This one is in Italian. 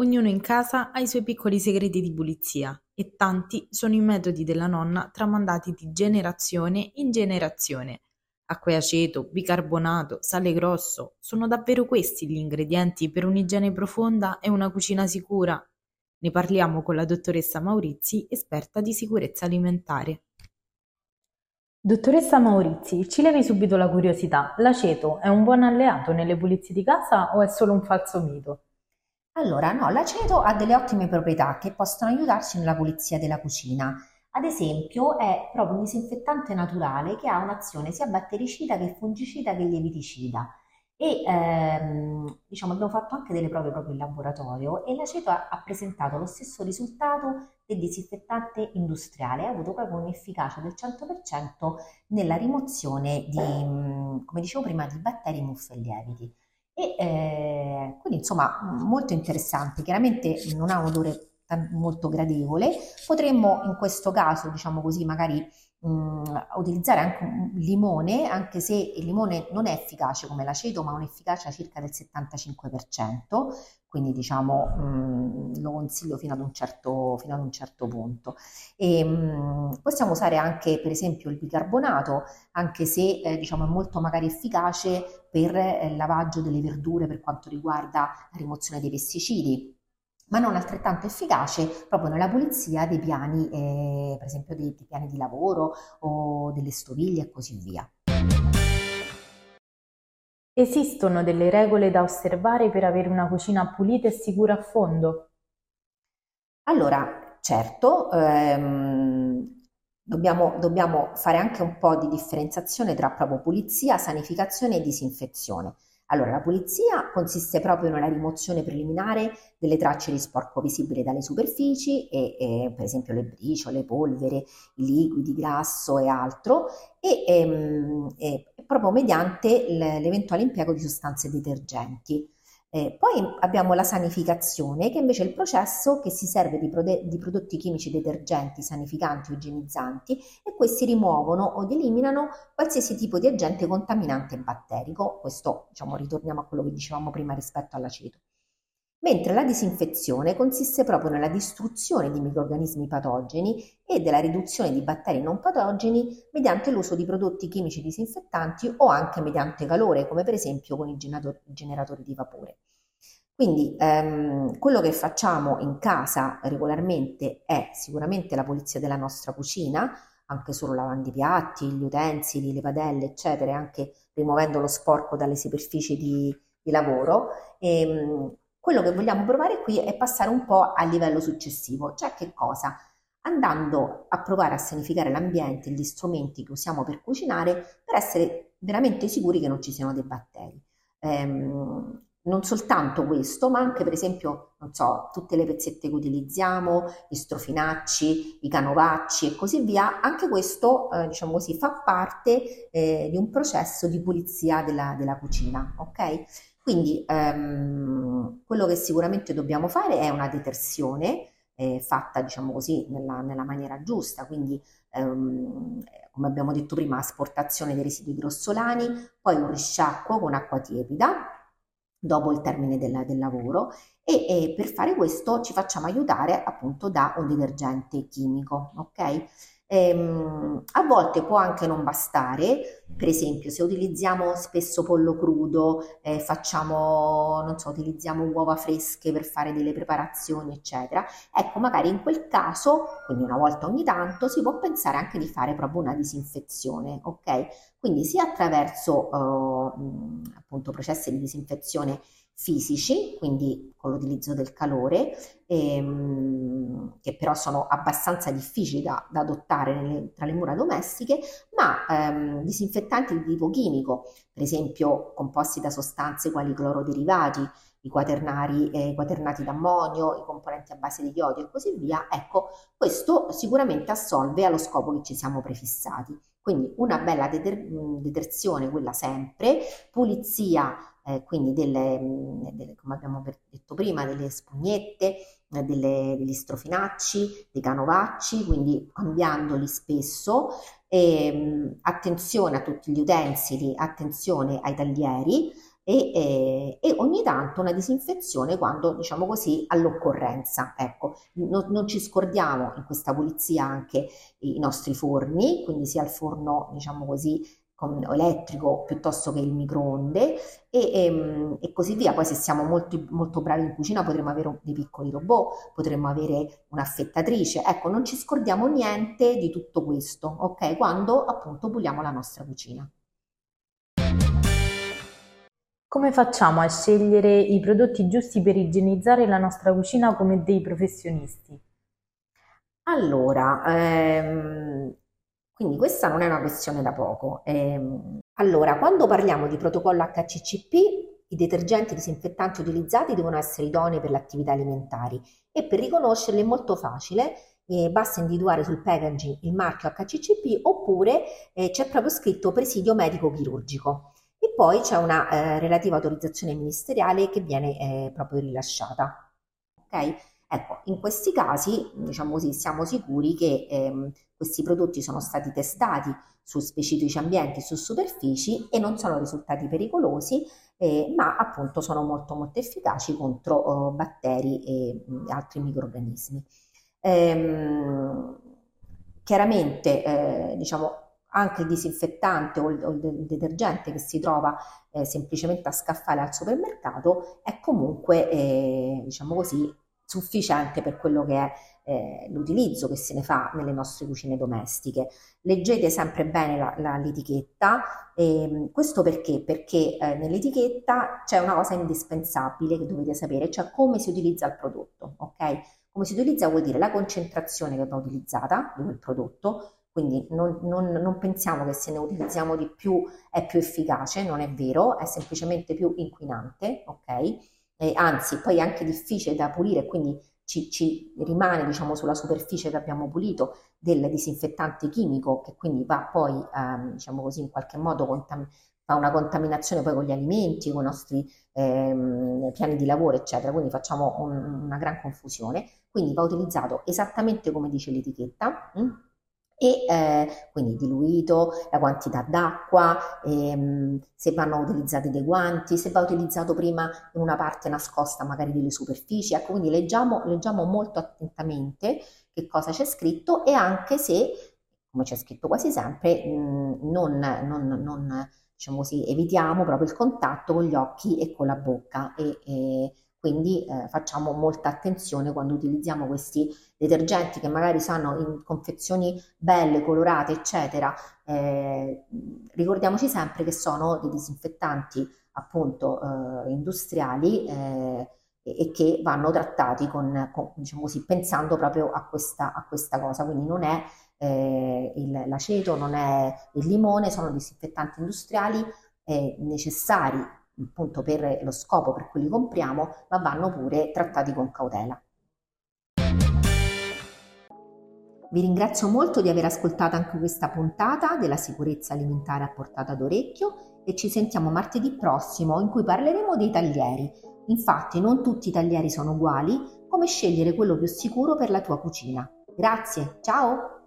ognuno in casa ha i suoi piccoli segreti di pulizia e tanti sono i metodi della nonna tramandati di generazione in generazione. Acqua e aceto, bicarbonato, sale grosso, sono davvero questi gli ingredienti per un'igiene profonda e una cucina sicura? Ne parliamo con la dottoressa Maurizi, esperta di sicurezza alimentare. Dottoressa Maurizi, ci levi subito la curiosità. L'aceto è un buon alleato nelle pulizie di casa o è solo un falso mito? Allora, no, l'aceto ha delle ottime proprietà che possono aiutarci nella pulizia della cucina. Ad esempio, è proprio un disinfettante naturale che ha un'azione sia battericida che fungicida che lieviticida. E ehm, diciamo, abbiamo fatto anche delle prove proprio in laboratorio e l'aceto ha, ha presentato lo stesso risultato del disinfettante industriale, ha avuto proprio un'efficacia del 100% nella rimozione di, come dicevo prima, di batteri, muffe e lieviti. Eh, quindi insomma molto interessante, chiaramente non ha un odore molto gradevole, potremmo in questo caso, diciamo così, magari mh, utilizzare anche un limone, anche se il limone non è efficace come l'aceto, ma ha un'efficacia circa del 75%, quindi diciamo mh, lo consiglio fino ad un certo, ad un certo punto. E, mh, possiamo usare anche per esempio il bicarbonato, anche se eh, diciamo è molto magari efficace per eh, il lavaggio delle verdure per quanto riguarda la rimozione dei pesticidi ma non altrettanto efficace proprio nella pulizia dei piani, eh, per esempio dei, dei piani di lavoro o delle stoviglie e così via. Esistono delle regole da osservare per avere una cucina pulita e sicura a fondo? Allora, certo, ehm, dobbiamo, dobbiamo fare anche un po' di differenziazione tra proprio pulizia, sanificazione e disinfezione. Allora, la pulizia consiste proprio nella rimozione preliminare delle tracce di sporco visibili dalle superfici, e, e, per esempio le briciole, polvere, i liquidi, grasso e altro, e, ehm, e proprio mediante l'eventuale impiego di sostanze detergenti. Eh, poi abbiamo la sanificazione, che invece è il processo che si serve di, prode- di, prodotti chimici detergenti, sanificanti o igienizzanti e questi rimuovono o eliminano qualsiasi tipo di agente contaminante batterico. Questo, diciamo, ritorniamo a quello che dicevamo prima rispetto all'aceto. Mentre la disinfezione consiste proprio nella distruzione di microrganismi patogeni e della riduzione di batteri non patogeni mediante l'uso di prodotti chimici disinfettanti o anche mediante calore, come per esempio con i generatori di vapore. Quindi ehm, quello che facciamo in casa regolarmente è sicuramente la pulizia della nostra cucina, anche solo lavando i piatti, gli utensili, le padelle, eccetera, anche rimuovendo lo sporco dalle superfici di, di lavoro. E, ehm, quello che vogliamo provare qui è passare un po' al livello successivo, cioè che cosa? Andando a provare a sanificare l'ambiente, gli strumenti che usiamo per cucinare, per essere veramente sicuri che non ci siano dei batteri. Ehm, non soltanto questo, ma anche per esempio, non so, tutte le pezzette che utilizziamo, gli strofinacci, i canovacci e così via, anche questo, eh, diciamo così, fa parte eh, di un processo di pulizia della, della cucina, ok? Quindi ehm, quello che sicuramente dobbiamo fare è una detersione eh, fatta, diciamo così, nella, nella maniera giusta, quindi ehm, come abbiamo detto prima, asportazione dei residui grossolani, poi un risciacquo con acqua tiepida dopo il termine del, del lavoro e, e, per fare questo ci facciamo aiutare appunto da un detergente chimico, ok? Ehm, a volte può anche non bastare, per esempio se utilizziamo spesso pollo crudo, eh, facciamo, non so, utilizziamo uova fresche per fare delle preparazioni, eccetera. Ecco, magari in quel caso, quindi una volta ogni tanto, si può pensare anche di fare proprio una disinfezione, ok? Quindi sia attraverso eh, appunto processi di disinfezione fisici, quindi con l'utilizzo del calore, ehm, che però sono abbastanza difficili da, da adottare nelle, tra le mura domestiche, ma ehm, disinfettanti di tipo chimico, per esempio composti da sostanze quali cloroderivati, i quaternari, eh, quaternati d'ammonio, i componenti a base di iodio e così via, ecco, questo sicuramente assolve allo scopo che ci siamo prefissati. Quindi una bella deter- detersione, quella sempre, pulizia eh, quindi delle, delle, come abbiamo detto prima, delle spugnette, eh, delle, degli strofinacci, dei canovacci, quindi cambiandoli spesso. E, mh, attenzione a tutti gli utensili, attenzione ai taglieri e, e, e, ogni tanto una disinfezione quando, diciamo così, all'occorrenza. Ecco, non, non, ci scordiamo in questa pulizia anche i nostri forni, quindi sia il forno, diciamo così, elettrico piuttosto che il microonde e, e, ehm, e, così via. Poi se siamo molto, molto bravi in cucina potremmo avere dei piccoli robot, potremmo avere un'affettatrice. Ecco, non ci scordiamo niente di tutto questo, ok? Quando appunto puliamo la nostra cucina. Come facciamo a scegliere i prodotti giusti per igienizzare la nostra cucina come dei professionisti? Allora, ehm, quindi questa non è una questione da poco. Ehm, allora, quando parliamo di protocollo HCCP, i detergenti disinfettanti utilizzati devono essere idonei per le attività alimentari e per riconoscerli è molto facile, eh, basta individuare sul packaging il marchio HCCP oppure eh, c'è proprio scritto presidio medico chirurgico e poi c'è una eh, relativa autorizzazione ministeriale che viene eh, proprio rilasciata. Ok? Ecco, in questi casi, diciamo così, siamo sicuri che ehm, questi prodotti sono stati testati su specifici ambienti, su superfici e non sono risultati pericolosi, eh, ma appunto sono molto molto efficaci contro oh, batteri e mh, altri microrganismi. Ehm, chiaramente, eh, diciamo, anche il disinfettante o il, o il detergente che si trova eh, semplicemente a scaffale al supermercato è comunque, eh, diciamo così, sufficiente per quello che è eh, l'utilizzo che se ne fa nelle nostre cucine domestiche. Leggete sempre bene la, la, l'etichetta, e, questo perché? Perché eh, nell'etichetta c'è una cosa indispensabile che dovete sapere, cioè come si utilizza il prodotto, ok? Come si utilizza vuol dire la concentrazione che va utilizzata di quel prodotto, quindi non, non, non, pensiamo che se ne utilizziamo di più è più efficace, non è vero, è semplicemente più inquinante, ok? Eh, anzi poi è anche difficile da pulire, quindi ci, ci, rimane diciamo sulla superficie che abbiamo pulito del disinfettante chimico che quindi va poi ehm, diciamo così in qualche modo contam- fa una contaminazione poi con gli alimenti, con i nostri ehm, piani di lavoro eccetera, quindi facciamo un, una gran confusione, quindi va utilizzato esattamente come dice l'etichetta. Hm? E eh, quindi diluito, la quantità d'acqua, ehm, se vanno utilizzati dei guanti, se va utilizzato prima in una parte nascosta magari delle superfici, ecco quindi leggiamo, leggiamo molto attentamente che cosa c'è scritto e anche se, come c'è scritto quasi sempre, mh, non, non, non diciamo così, evitiamo proprio il contatto con gli occhi e con la bocca e, e quindi eh, facciamo molta attenzione quando utilizziamo questi detergenti che magari sono in confezioni belle, colorate, eccetera. Eh, ricordiamoci sempre che sono dei disinfettanti appunto eh, industriali eh, e che vanno trattati con, con, diciamo così, pensando proprio a questa, a questa cosa. Quindi non è eh, il, l'aceto, non è il limone, sono disinfettanti industriali necessari appunto per lo scopo per cui li compriamo, ma vanno pure trattati con cautela. Vi ringrazio molto di aver ascoltato anche questa puntata della sicurezza alimentare a portata d'orecchio e ci sentiamo martedì prossimo in cui parleremo dei taglieri. Infatti non tutti i taglieri sono uguali, come scegliere quello più sicuro per la tua cucina. Grazie, ciao!